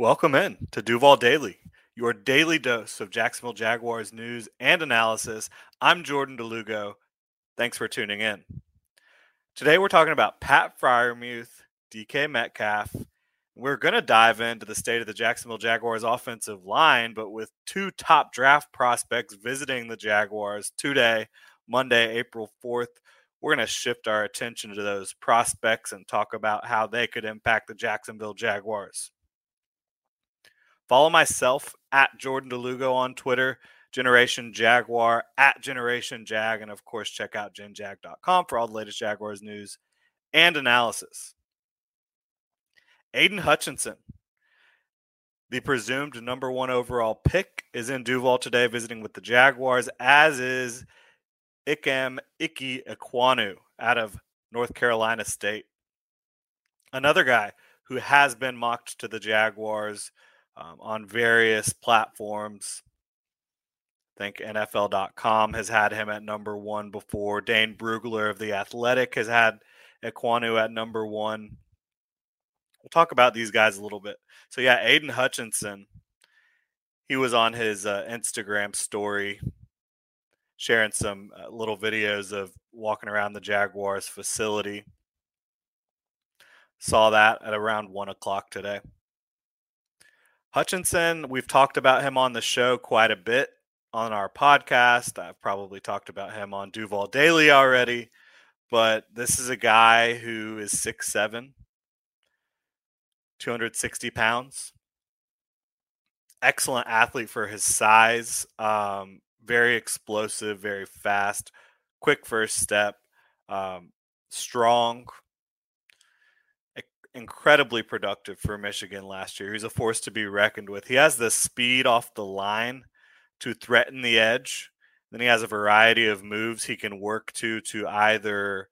Welcome in to Duval Daily, your daily dose of Jacksonville Jaguars news and analysis. I'm Jordan de Lugo. Thanks for tuning in. Today we're talking about Pat Freiermuth, DK Metcalf. We're going to dive into the state of the Jacksonville Jaguars offensive line, but with two top draft prospects visiting the Jaguars today, Monday, April 4th, we're going to shift our attention to those prospects and talk about how they could impact the Jacksonville Jaguars. Follow myself at Jordan de Lugo on Twitter, Generation Jaguar at Generation Jag, and of course, check out genjag.com for all the latest Jaguars news and analysis. Aidan Hutchinson, the presumed number one overall pick, is in Duval today visiting with the Jaguars, as is Ikem Iki Ekwonu out of North Carolina State. Another guy who has been mocked to the Jaguars um, on various platforms. I think NFL.com has had him at number one before. Dane Brugler of The Athletic has had Ekwonu at number one. We'll talk about these guys a little bit. So, yeah, Aidan Hutchinson, he was on his uh, Instagram story sharing some uh, little videos of walking around the Jaguars facility. Saw that at around one o'clock today. Hutchinson, we've talked about him on the show quite a bit on our podcast. I've probably talked about him on Duval Daily already, but this is a guy who is 6'7, 260 pounds. Excellent athlete for his size. Um, very explosive, very fast, quick first step, um, strong, incredibly productive for Michigan last year. He's a force to be reckoned with. He has the speed off the line to threaten the edge. Then he has a variety of moves he can work to to either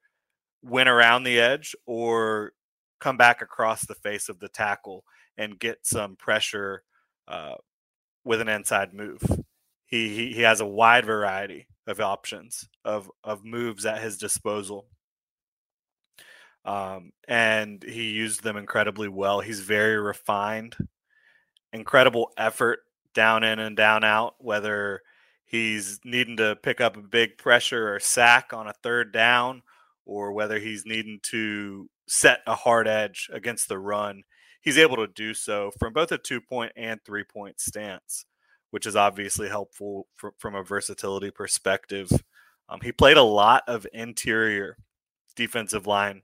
win around the edge or come back across the face of the tackle and get some pressure uh, with an inside move. He, he he has a wide variety of options of of moves at his disposal. Um, and he used them incredibly well. He's very refined, incredible effort down in and down out, whether he's needing to pick up a big pressure or sack on a third down, or whether he's needing to set a hard edge against the run. He's able to do so from both a two point and three point stance, which is obviously helpful for, from a versatility perspective. Um, he played a lot of interior defensive line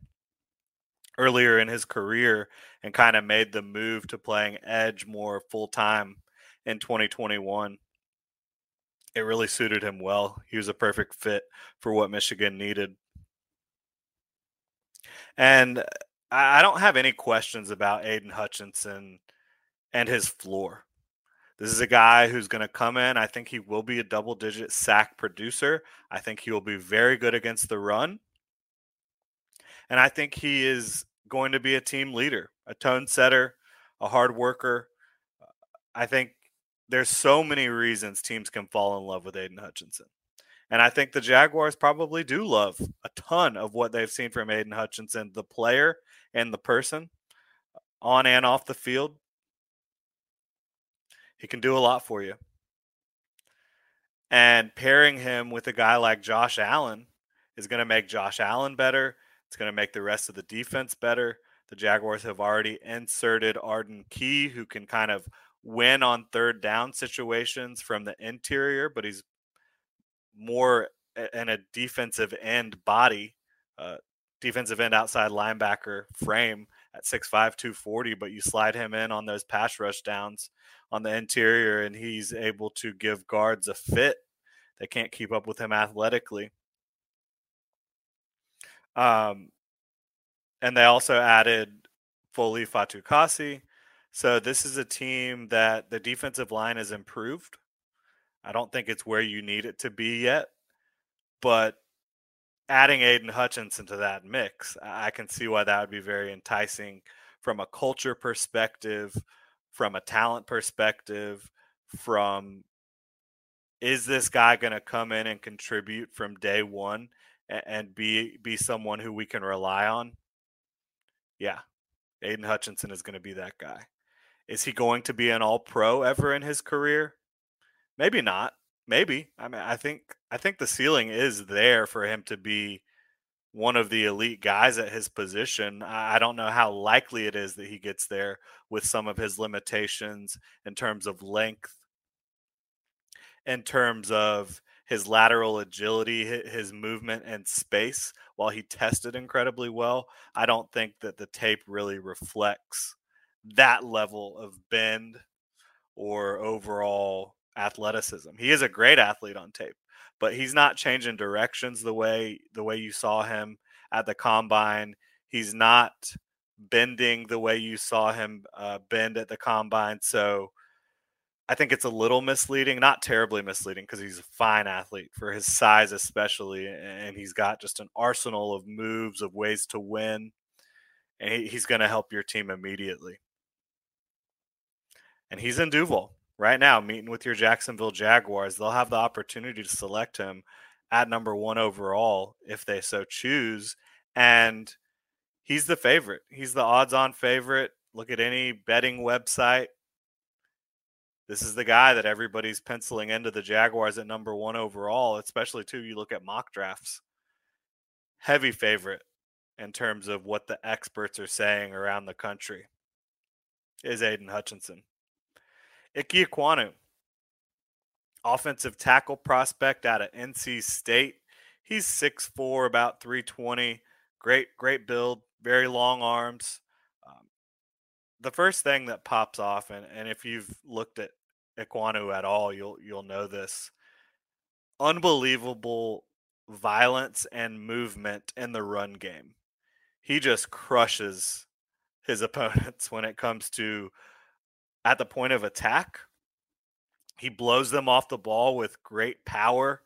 earlier in his career and kind of made the move to playing edge more full time in 2021. It really suited him well. He was a perfect fit for what Michigan needed. And uh, I don't have any questions about Aidan Hutchinson and his floor. This is a guy who's going to come in. I think he will be a double digit sack producer. I think he will be very good against the run. And I think he is going to be a team leader, a tone setter, a hard worker. I think there's so many reasons teams can fall in love with Aidan Hutchinson. And I think the Jaguars probably do love a ton of what they've seen from Aidan Hutchinson, the player and the person, on and off the field. He can do a lot for you. And pairing him with a guy like Josh Allen is going to make Josh Allen better. It's going to make the rest of the defense better. The Jaguars have already inserted Arden Key, who can kind of win on third down situations from the interior, but he's more in a defensive end body, uh, defensive end outside linebacker frame at 6'5, 240, but you slide him in on those pass rush downs on the interior, and he's able to give guards a fit. They can't keep up with him athletically. Um, and they also added Foley Fatukasi. So this is a team that the defensive line has improved. I don't think it's where you need it to be yet, but adding Aidan Hutchinson to that mix, I can see why that would be very enticing from a culture perspective, from a talent perspective, from is this guy going to come in and contribute from day one and be be someone who we can rely on? Yeah, Aidan Hutchinson is going to be that guy. Is he going to be an all pro ever in his career? Maybe not. Maybe. I mean, I think I think the ceiling is there for him to be one of the elite guys at his position. I don't know how likely it is that he gets there with some of his limitations in terms of length, in terms of his lateral agility, his movement and space. While he tested incredibly well, I don't think that the tape really reflects that level of bend or overall athleticism. He is a great athlete on tape, but he's not changing directions the way the way you saw him at the combine. He's not bending the way you saw him uh, bend at the combine. So I think it's a little misleading, not terribly misleading, because he's a fine athlete for his size, especially, and he's got just an arsenal of moves, of ways to win, and he's going to help your team immediately. And he's in Duval right now meeting with your Jacksonville Jaguars. They'll have the opportunity to select him at number one overall if they so choose. And he's the favorite. He's the odds on favorite. Look at any betting website. This is the guy that everybody's penciling into the Jaguars at number one overall, especially too. You look at mock drafts. Heavy favorite in terms of what the experts are saying around the country is Aidan Hutchinson. Ike Ekwonu, offensive tackle prospect out of NC State. He's 6'4, about 320. Great, great build, very long arms. Um, the first thing that pops off, and, and if you've looked at Ekwonu at all, you'll you'll know this. Unbelievable violence and movement in the run game. He just crushes his opponents when it comes to at the point of attack. He blows them off the ball with great power,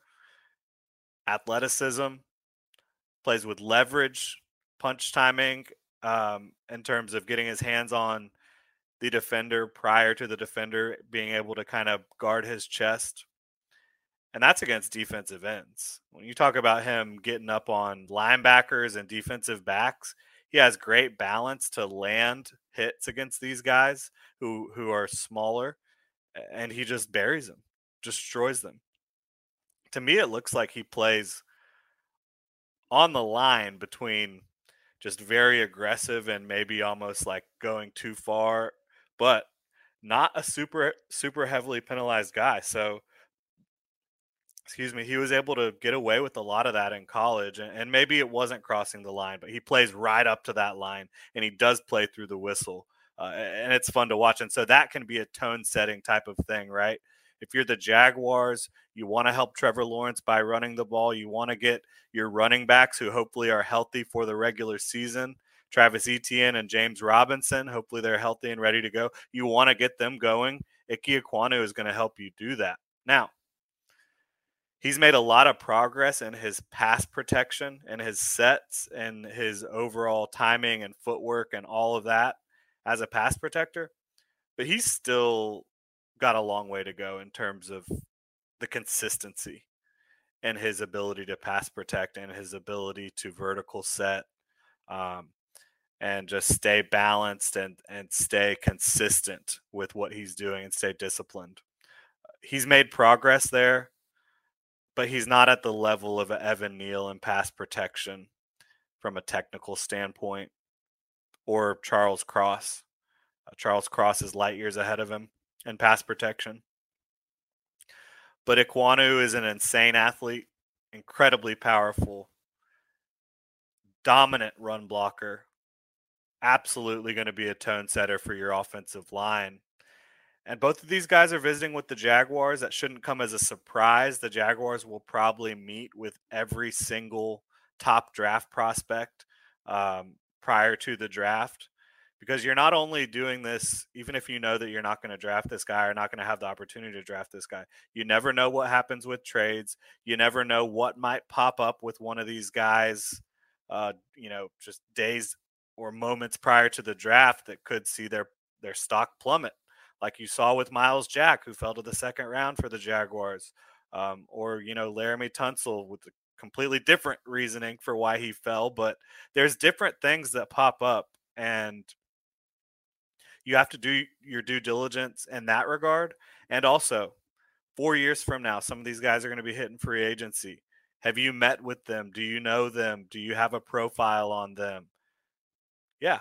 athleticism, plays with leverage, punch timing um, in terms of getting his hands on the defender prior to the defender being able to kind of guard his chest. And that's against defensive ends. When you talk about him getting up on linebackers and defensive backs, he has great balance to land hits against these guys who who are smaller and he just buries them destroys them to me it looks like he plays on the line between just very aggressive and maybe almost like going too far but not a super super heavily penalized guy so excuse me, he was able to get away with a lot of that in college. And, and, maybe it wasn't crossing the line, but he plays right up to that line and he does play through the whistle. Uh, and it's fun to watch. And so that can be a tone setting type of thing, right? If you're the Jaguars, you want to help Trevor Lawrence by running the ball. You want to get your running backs who hopefully are healthy for the regular season. Travis Etienne and James Robinson, hopefully they're healthy and ready to go. You want to get them going. Ike Ekwonu is going to help you do that. Now, he's made a lot of progress in his pass protection and his sets and his overall timing and footwork and all of that as a pass protector but he's still got a long way to go in terms of the consistency and his ability to pass protect and his ability to vertical set um, and just stay balanced and and stay consistent with what he's doing and stay disciplined. He's made progress there but he's not at the level of Evan Neal in pass protection from a technical standpoint or Charles Cross. Uh, Charles Cross is light years ahead of him in pass protection. But Ekwonu is an insane athlete, incredibly powerful, dominant run blocker, absolutely going to be a tone setter for your offensive line. And both of these guys are visiting with the Jaguars. That shouldn't come as a surprise. The Jaguars will probably meet with every single top draft prospect um, prior to the draft because you're not only doing this, even if you know that you're not going to draft this guy or not going to have the opportunity to draft this guy, you never know what happens with trades. You never know what might pop up with one of these guys, uh, you know, just days or moments prior to the draft that could see their their stock plummet, like you saw with Myles Jack, who fell to the second round for the Jaguars, um, or you know Laremy Tunsil with completely different reasoning for why he fell. But there's different things that pop up, and you have to do your due diligence in that regard. And also, four years from now, some of these guys are going to be hitting free agency. Have you met with them? Do you know them? Do you have a profile on them? Yeah.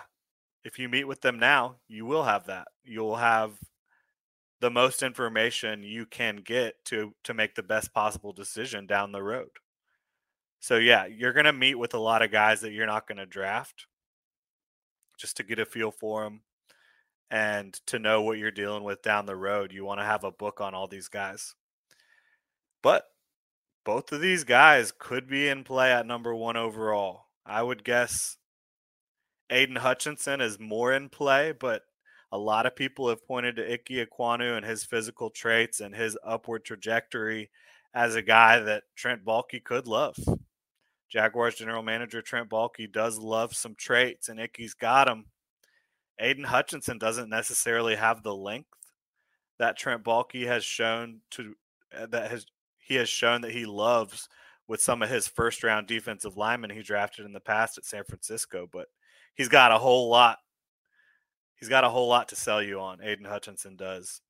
If you meet with them now, you will have that. You'll have the most information you can get to to make the best possible decision down the road. So yeah, you're going to meet with a lot of guys that you're not going to draft just to get a feel for them and to know what you're dealing with down the road. You want to have a book on all these guys. But both of these guys could be in play at number 1 overall. I would guess Aidan Hutchinson is more in play, but a lot of people have pointed to Ike Ekwonu and his physical traits and his upward trajectory as a guy that Trent Baalke could love. Jaguars general manager Trent Baalke does love some traits, and Ike's got them. Aidan Hutchinson doesn't necessarily have the length that Trent Baalke has shown to uh, that has he has shown that he loves with some of his first round defensive linemen he drafted in the past at San Francisco, but he's got a whole lot he's got a whole lot to sell you on. Aidan Hutchinson does.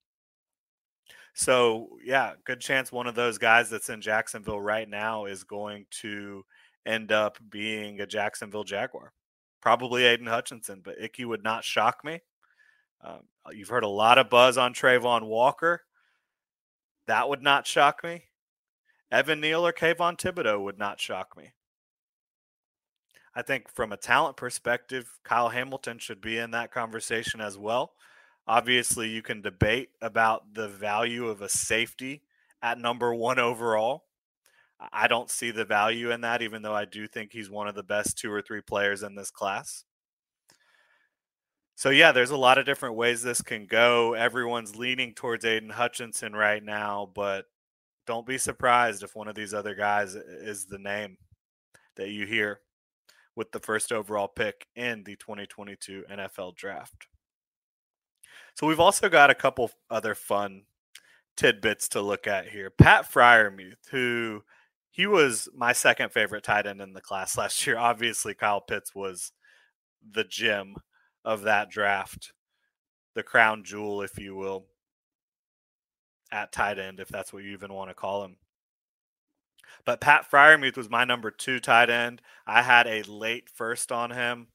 So, yeah, good chance one of those guys that's in Jacksonville right now is going to end up being a Jacksonville Jaguar. Probably Aidan Hutchinson, but Ickey would not shock me. Um, you've heard a lot of buzz on Travon Walker. That would not shock me. Evan Neal or Kayvon Thibodeaux would not shock me. I think from a talent perspective, Kyle Hamilton should be in that conversation as well. Obviously, you can debate about the value of a safety at number one overall. I don't see the value in that, even though I do think he's one of the best two or three players in this class. So, yeah, there's a lot of different ways this can go. Everyone's leaning towards Aidan Hutchinson right now, but don't be surprised if one of these other guys is the name that you hear with the first overall pick in the 2022 NFL draft. So we've also got a couple other fun tidbits to look at here. Pat Freiermuth, who he was my second favorite tight end in the class last year. Obviously, Kyle Pitts was the gem of that draft, the crown jewel, if you will, at tight end, if that's what you even want to call him. But Pat Freiermuth was my number two tight end. I had a late first on him.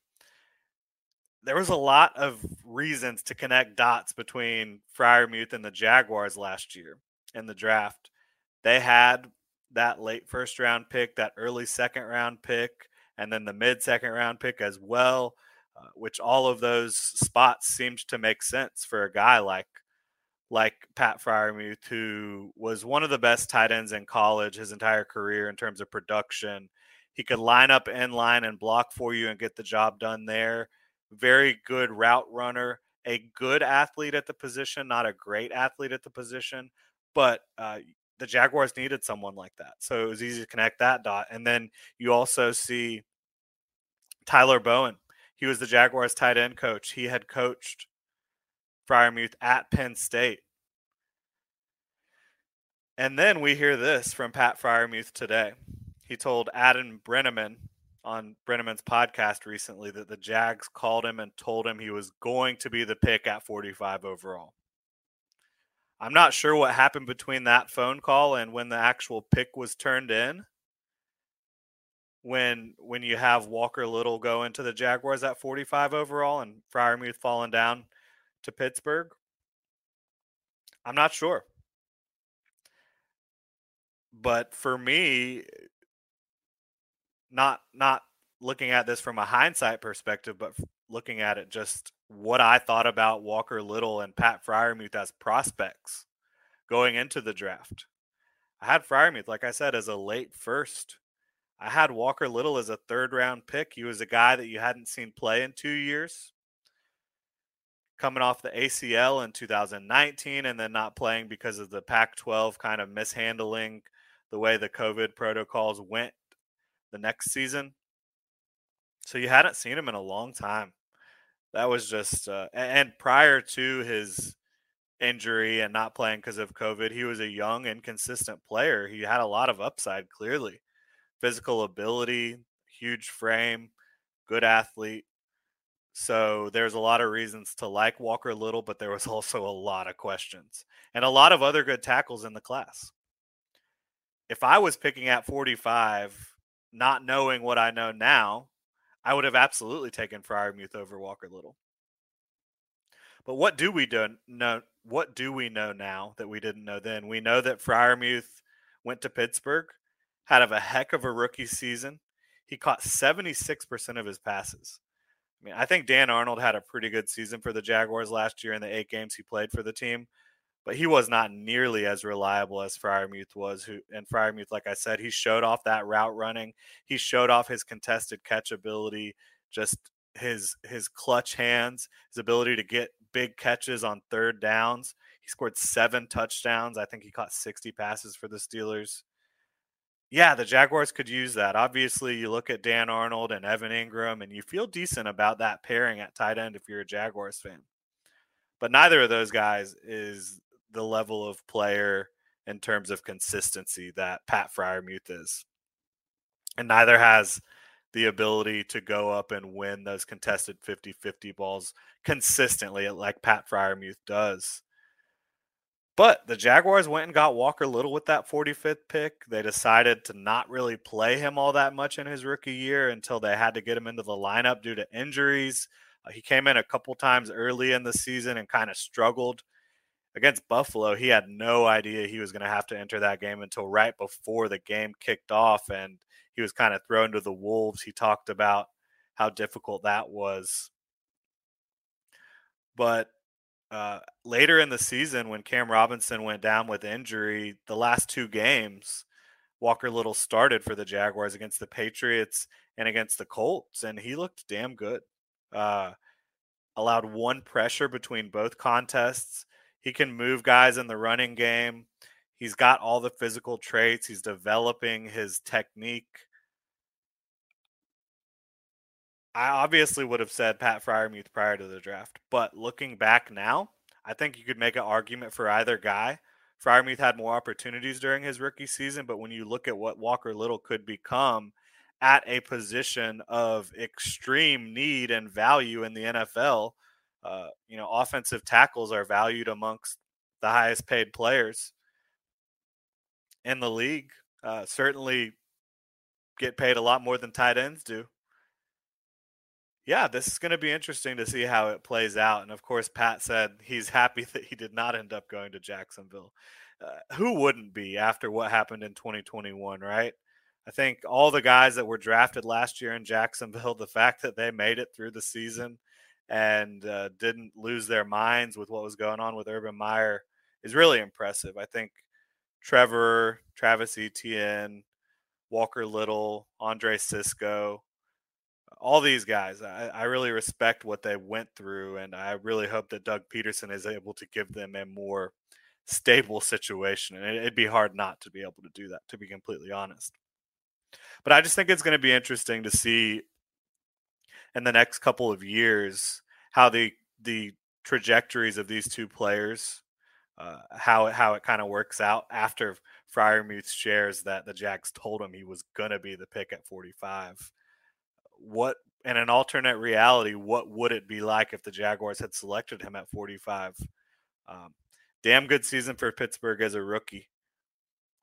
There was a lot of reasons to connect dots between Freiermuth and the Jaguars last year in the draft. They had that late first round pick, that early second round pick, and then the mid second round pick as well, uh, which all of those spots seemed to make sense for a guy like like Pat Freiermuth, who was one of the best tight ends in college his entire career in terms of production. He could line up in line and block for you and get the job done there. Very good route runner, a good athlete at the position, not a great athlete at the position, but uh, the Jaguars needed someone like that. So it was easy to connect that dot. And then you also see Tyler Bowen. He was the Jaguars tight end coach. He had coached Freiermuth at Penn State. And then we hear this from Pat Freiermuth today. He told Adam Breneman on Breneman's podcast recently that the Jags called him and told him he was going to be the pick at 45 overall. I'm not sure what happened between that phone call and when the actual pick was turned in. When when you have Walker Little go into the Jaguars at 45 overall and Freiermuth falling down to Pittsburgh? I'm not sure. But for me, not not looking at this from a hindsight perspective, but looking at it just what I thought about Walker Little and Pat Freiermuth as prospects going into the draft. I had Freiermuth, like I said, as a late first. I had Walker Little as a third round pick. He was a guy that you hadn't seen play in two years coming off the ACL in 2019 and then not playing because of the Pac 12 kind of mishandling the way the COVID protocols went the next season. So you hadn't seen him in a long time. That was just, uh, and prior to his injury and not playing because of COVID, he was a young and consistent player. He had a lot of upside, clearly. Physical ability, huge frame, good athlete. So there's a lot of reasons to like Walker Little, but there was also a lot of questions and a lot of other good tackles in the class. If I was picking at 45, not knowing what I know now, I would have absolutely taken Freiermuth over Walker Little. But what do we do know? What do we know now that we didn't know then? We know that Freiermuth went to Pittsburgh, had of a heck of a rookie season. He caught 76% of his passes. I mean, I think Dan Arnold had a pretty good season for the Jaguars last year in the eight games he played for the team, but he was not nearly as reliable as Freiermuth was. Who and Freiermuth, like I said, he showed off that route running. He showed off his contested catch ability, just his his clutch hands, his ability to get big catches on third downs. He scored seven touchdowns. I think he caught 60 passes for the Steelers yeah, the Jaguars could use that. Obviously, you look at Dan Arnold and Evan Engram, and you feel decent about that pairing at tight end if you're a Jaguars fan. But neither of those guys is the level of player in terms of consistency that Pat Freiermuth is. And neither has the ability to go up and win those contested 50 50 balls consistently, like Pat Freiermuth does. But the Jaguars went and got Walker Little with that 45th pick. They decided to not really play him all that much in his rookie year until they had to get him into the lineup due to injuries. Uh, he came in a couple times early in the season and kind of struggled against Buffalo. He had no idea he was going to have to enter that game until right before the game kicked off, and he was kind of thrown to the wolves. He talked about how difficult that was. But uh, later in the season, when Cam Robinson went down with injury, the last two games, Walker Little started for the Jaguars against the Patriots and against the Colts, and he looked damn good. Uh, allowed one pressure between both contests. He can move guys in the running game. He's got all the physical traits. He's developing his technique. I obviously would have said Pat Freiermuth prior to the draft, but looking back now, I think you could make an argument for either guy. Freiermuth had more opportunities during his rookie season, but when you look at what Walker Little could become at a position of extreme need and value in the NFL, uh, you know, offensive tackles are valued amongst the highest paid players in the league. Uh, certainly get paid a lot more than tight ends do yeah, this is going to be interesting to see how it plays out. And of course, Pat said he's happy that he did not end up going to Jacksonville. Uh, who wouldn't be after what happened in 2021, right? I think all the guys that were drafted last year in Jacksonville, the fact that they made it through the season and uh, didn't lose their minds with what was going on with Urban Meyer is really impressive. I think Trevor, Travis Etienne, Walker Little, Andre Cisco, all these guys, I, I, really respect what they went through, and I really hope that Doug Pederson is able to give them a more stable situation. And it, it'd be hard not to be able to do that, to be completely honest. But I just think it's going to be interesting to see in the next couple of years how the the trajectories of these two players, uh, how it, how it kind of works out after Freiermuth shares that the Jags told him he was going to be the pick at 45 what in an alternate reality, what would it be like if the Jaguars had selected him at 45? Um, damn good season for Pittsburgh as a rookie.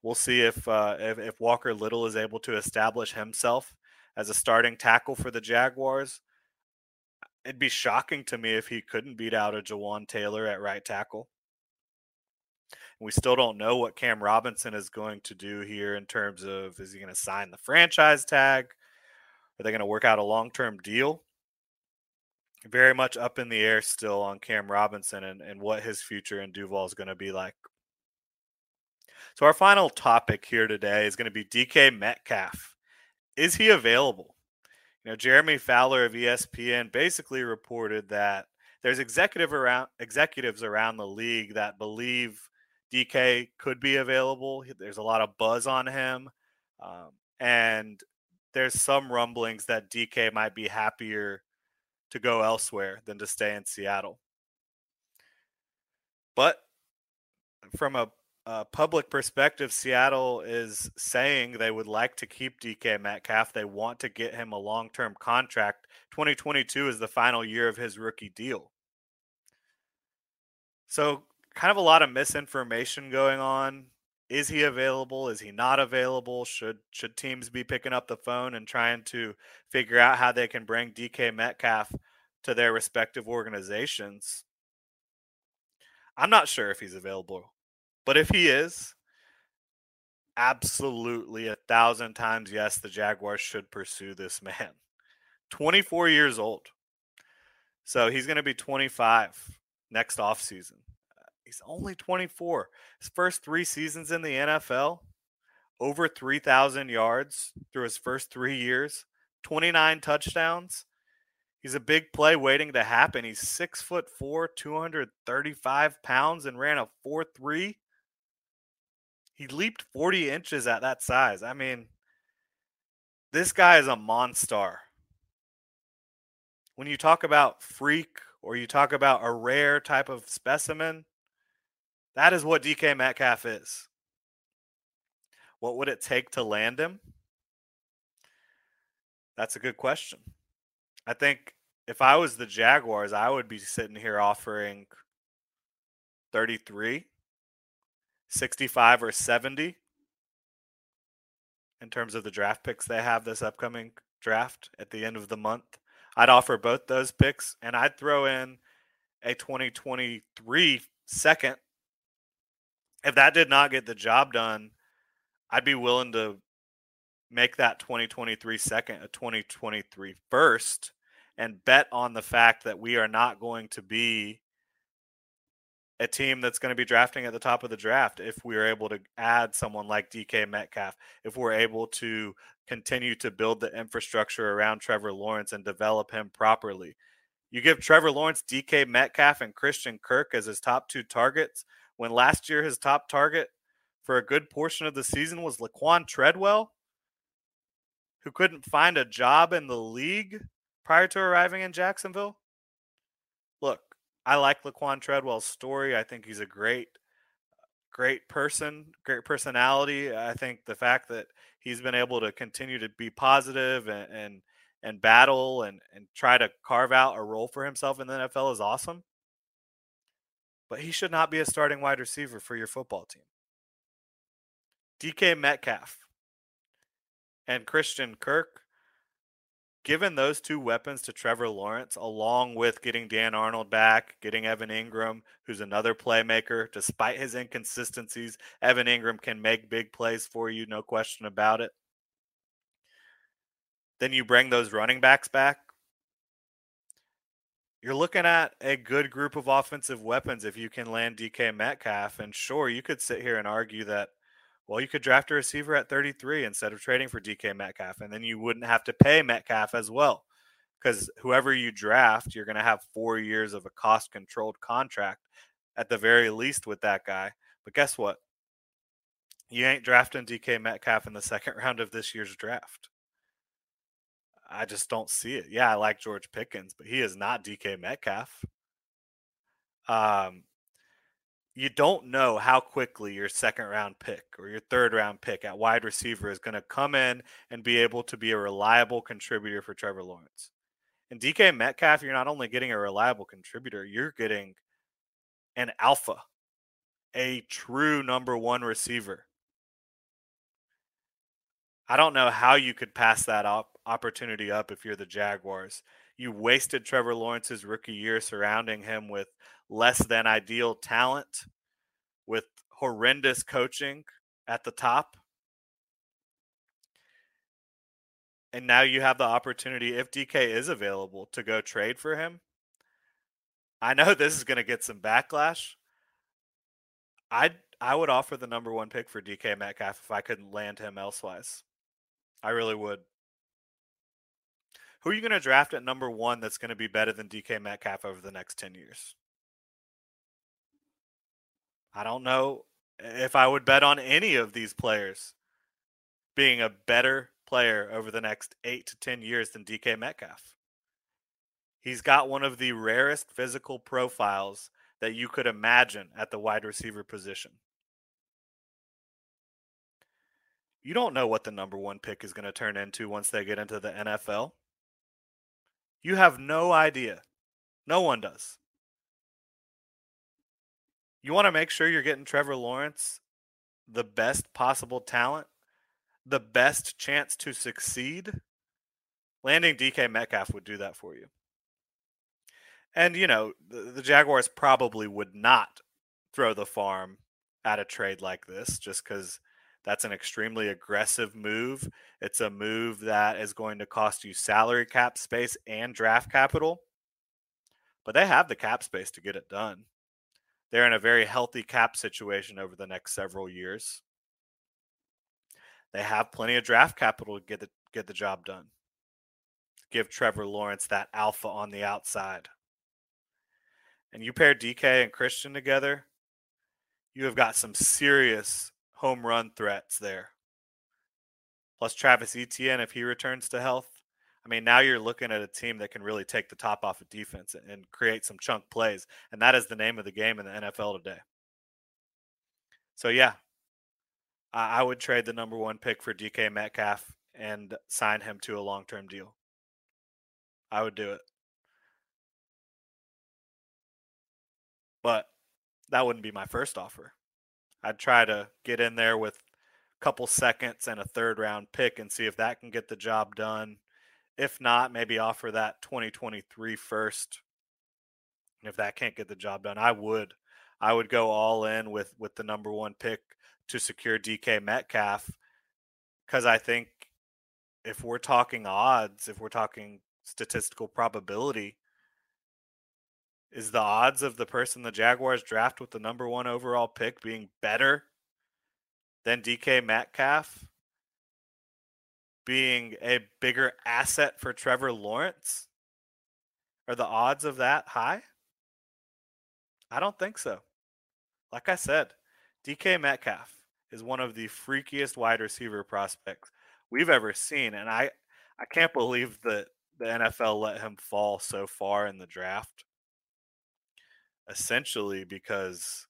We'll see if, uh, if, if Walker Little is able to establish himself as a starting tackle for the Jaguars. It'd be shocking to me if he couldn't beat out a Jawaan Taylor at right tackle. We still don't know what Cam Robinson is going to do here in terms of is he going to sign the franchise tag? Are they going to work out a long term deal? Very much up in the air still on Cam Robinson and, and what his future in Duval is going to be like. So, our final topic here today is going to be DK Metcalf. Is he available? You know, Jeremy Fowler of ESPN basically reported that there's executive around executives around the league that believe DK could be available. There's a lot of buzz on him, um, and there's some rumblings that DK might be happier to go elsewhere than to stay in Seattle. But from a, a, public perspective, Seattle is saying they would like to keep DK Metcalf. They want to get him a long term contract. 2022 is the final year of his rookie deal. So, kind of a lot of misinformation going on. Is he available? Is he not available? Should should teams be picking up the phone and trying to figure out how they can bring DK Metcalf to their respective organizations? I'm not sure if he's available, but if he is, absolutely a thousand times yes, the Jaguars should pursue this man. 24 years old. So he's going to be 25 next offseason. He's only 24. His first three seasons in the NFL, over 3,000 yards through his first three years, 29 touchdowns. He's a big play waiting to happen. He's six foot four, 235 pounds, and ran a 4 3. He leaped 40 inches at that size. I mean, this guy is a monster. When you talk about freak or you talk about a rare type of specimen, that is what DK Metcalf is. What would it take to land him? That's a good question. I think if I was the Jaguars, I would be sitting here offering 33, 65, or 70 in terms of the draft picks they have this upcoming draft at the end of the month. I'd offer both those picks and I'd throw in a 2023 second. If that did not get the job done, I'd be willing to make that 2023 second uh, a 2023 first and bet on the fact that we are not going to be a team that's going to be drafting at the top of the draft if we are able to add someone like DK Metcalf, if we're able to continue to build the infrastructure around Trevor Lawrence and develop him properly. You give Trevor Lawrence, DK Metcalf, and Christian Kirk as his top two targets when last year his top target for a good portion of the season was Laquon Treadwell, who couldn't find a job in the league prior to arriving in Jacksonville? Look, I like Laquon Treadwell's story. I think he's a great, great person, great personality. I think the fact that he's been able to continue to be positive and and, and battle and, and try to carve out a role for himself in the NFL is awesome. But he should not be a starting wide receiver for your football team. DK Metcalf and Christian Kirk given those two weapons to Trevor Lawrence, along with getting Dan Arnold back, getting Evan Engram, who's another playmaker, despite his inconsistencies, Evan Engram can make big plays for you, no question about it. Then you bring those running backs back. You're looking at a good group of offensive weapons if you can land DK Metcalf. And sure, you could sit here and argue that well, you could draft a receiver at 33 instead of trading for DK Metcalf, and then you wouldn't have to pay Metcalf as well. Because whoever you draft, you're going to have four years of a cost controlled contract at the very least with that guy. But guess what? You ain't drafting DK Metcalf in the second round of this year's draft. I just don't see it. Yeah, I like George Pickens, but he is not DK Metcalf. Um, you don't know how quickly your second round pick or your third round pick at wide receiver is going to come in and be able to be a reliable contributor for Trevor Lawrence. And DK Metcalf, you're not only getting a reliable contributor, you're getting an alpha, a true number one receiver. I don't know how you could pass that op- opportunity up if you're the Jaguars. You wasted Trevor Lawrence's rookie year surrounding him with less than ideal talent, with horrendous coaching at the top. And now you have the opportunity, if DK is available, to go trade for him. I know this is going to get some backlash. I I would offer the number one pick for DK Metcalf if I couldn't land him elsewise. I really would. Who are you going to draft at number one that's going to be better than DK Metcalf over the next 10 years? I don't know if I would bet on any of these players being a better player over the next eight to 10 years than DK Metcalf. He's got one of the rarest physical profiles that you could imagine at the wide receiver position. You don't know what the number one pick is going to turn into once they get into the NFL. You have no idea. No one does. You want to make sure you're getting Trevor Lawrence the best possible talent, the best chance to succeed. Landing DK Metcalf would do that for you. And, you know, the, the Jaguars probably would not throw the farm at a trade like this just because that's an extremely aggressive move. It's a move that is going to cost you salary cap space and draft capital. But they have the cap space to get it done. They're in a very healthy cap situation over the next several years. They have plenty of draft capital to get the, get the job done. Give Trevor Lawrence that alpha on the outside. And you pair DK and Christian together, you have got some serious home run threats there. Plus Travis Etienne, if he returns to health, I mean, now you're looking at a team that can really take the top off of defense and create some chunk plays. And that is the name of the game in the NFL today. So, yeah, I would trade the number one pick for DK Metcalf and sign him to a long term deal. I would do it. But that wouldn't be my first offer. I'd try to get in there with a couple seconds and a third round pick and see if that can get the job done if not, maybe offer that 2023 first. If that can't get the job done, I would. I would go all in with with the number one pick to secure DK Metcalf because I think if we're talking odds, if we're talking statistical probability, is the odds of the person the Jaguars draft with the number one overall pick being better than DK Metcalf? being a bigger asset for Trevor Lawrence? Are the odds of that high? I don't think so. Like I said, DK Metcalf is one of the freakiest wide receiver prospects we've ever seen. And I, I can't believe that the NFL let him fall so far in the draft. Essentially, because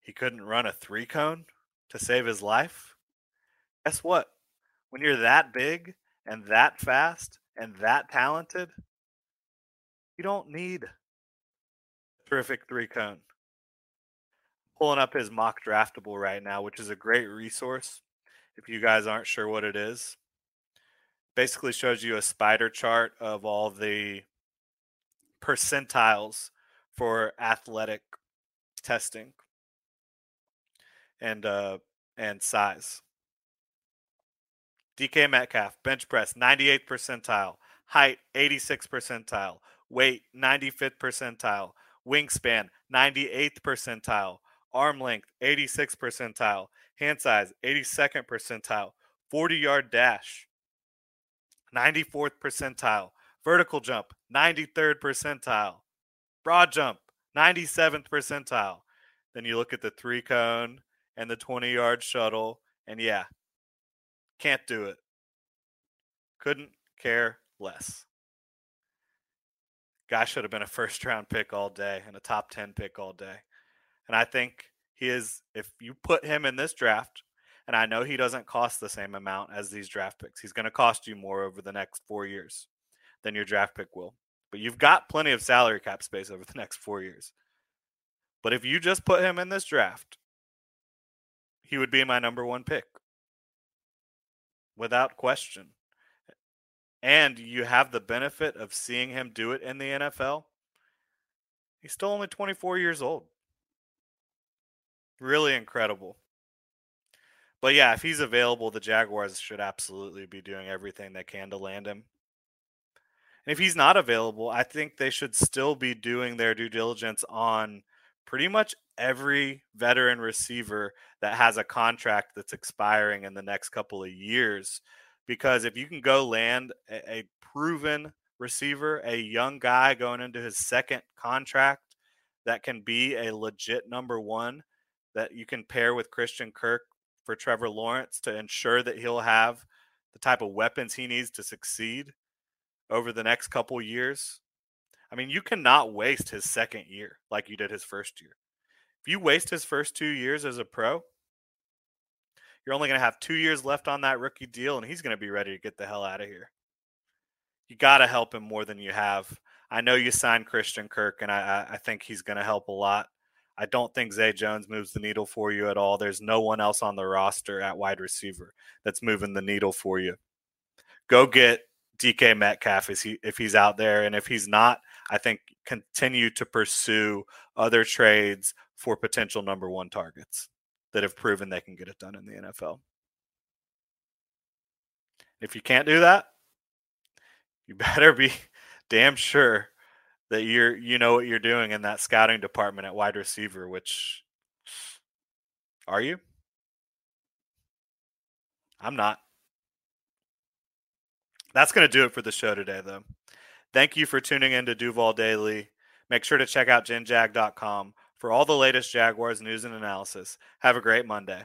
he couldn't run a three cone to save his life. Guess what? when you're that big and that fast and that talented, you don't need a terrific three cone. Pulling up his mock draftable right now, which is a great resource if you guys aren't sure what it is. Basically shows you a spider chart of all the percentiles for athletic testing and uh and size. DK Metcalf, bench press, 98th percentile. Height, 86th percentile. Weight, 95th percentile. Wingspan, 98th percentile. Arm length, 86th percentile. Hand size, 82nd percentile. 40 yard dash, 94th percentile. Vertical jump, 93rd percentile. Broad jump, 97th percentile. Then you look at the three cone and the 20 yard shuttle, and yeah, can't do it. Couldn't care less. Guy should have been a first round pick all day and a top 10 pick all day. And I think he is, if you put him in this draft, and I know he doesn't cost the same amount as these draft picks, he's going to cost you more over the next four years than your draft pick will. But you've got plenty of salary cap space over the next four years. But if you just put him in this draft, he would be my number one pick without question. And you have the benefit of seeing him do it in the NFL. He's still only 24 years old. Really incredible. But yeah, if he's available, the Jaguars should absolutely be doing everything they can to land him. And if he's not available, I think they should still be doing their due diligence on pretty much every veteran receiver that has a contract that's expiring in the next couple of years. Because if you can go land a, a proven receiver, a young guy going into his second contract that can be a legit number one that you can pair with Christian Kirk for Trevor Lawrence to ensure that he'll have the type of weapons he needs to succeed over the next couple years. I mean, you cannot waste his second year like you did his first year. If you waste his first two years as a pro, you're only going to have two years left on that rookie deal, and he's going to be ready to get the hell out of here. You got to help him more than you have. I know you signed Christian Kirk, and I, I think he's going to help a lot. I don't think Zay Jones moves the needle for you at all. There's no one else on the roster at wide receiver that's moving the needle for you. Go get DK Metcalf is he, if he's out there. And if he's not, I think continue to pursue other trades for potential number one targets that have proven they can get it done in the NFL. If you can't do that, you better be damn sure that you're you know what you're doing in that scouting department at wide receiver, which are you? I'm not. That's going to do it for the show today, though. Thank you for tuning in to Duval Daily. Make sure to check out genjag.com for all the latest Jaguars news and analysis. Have a great Monday.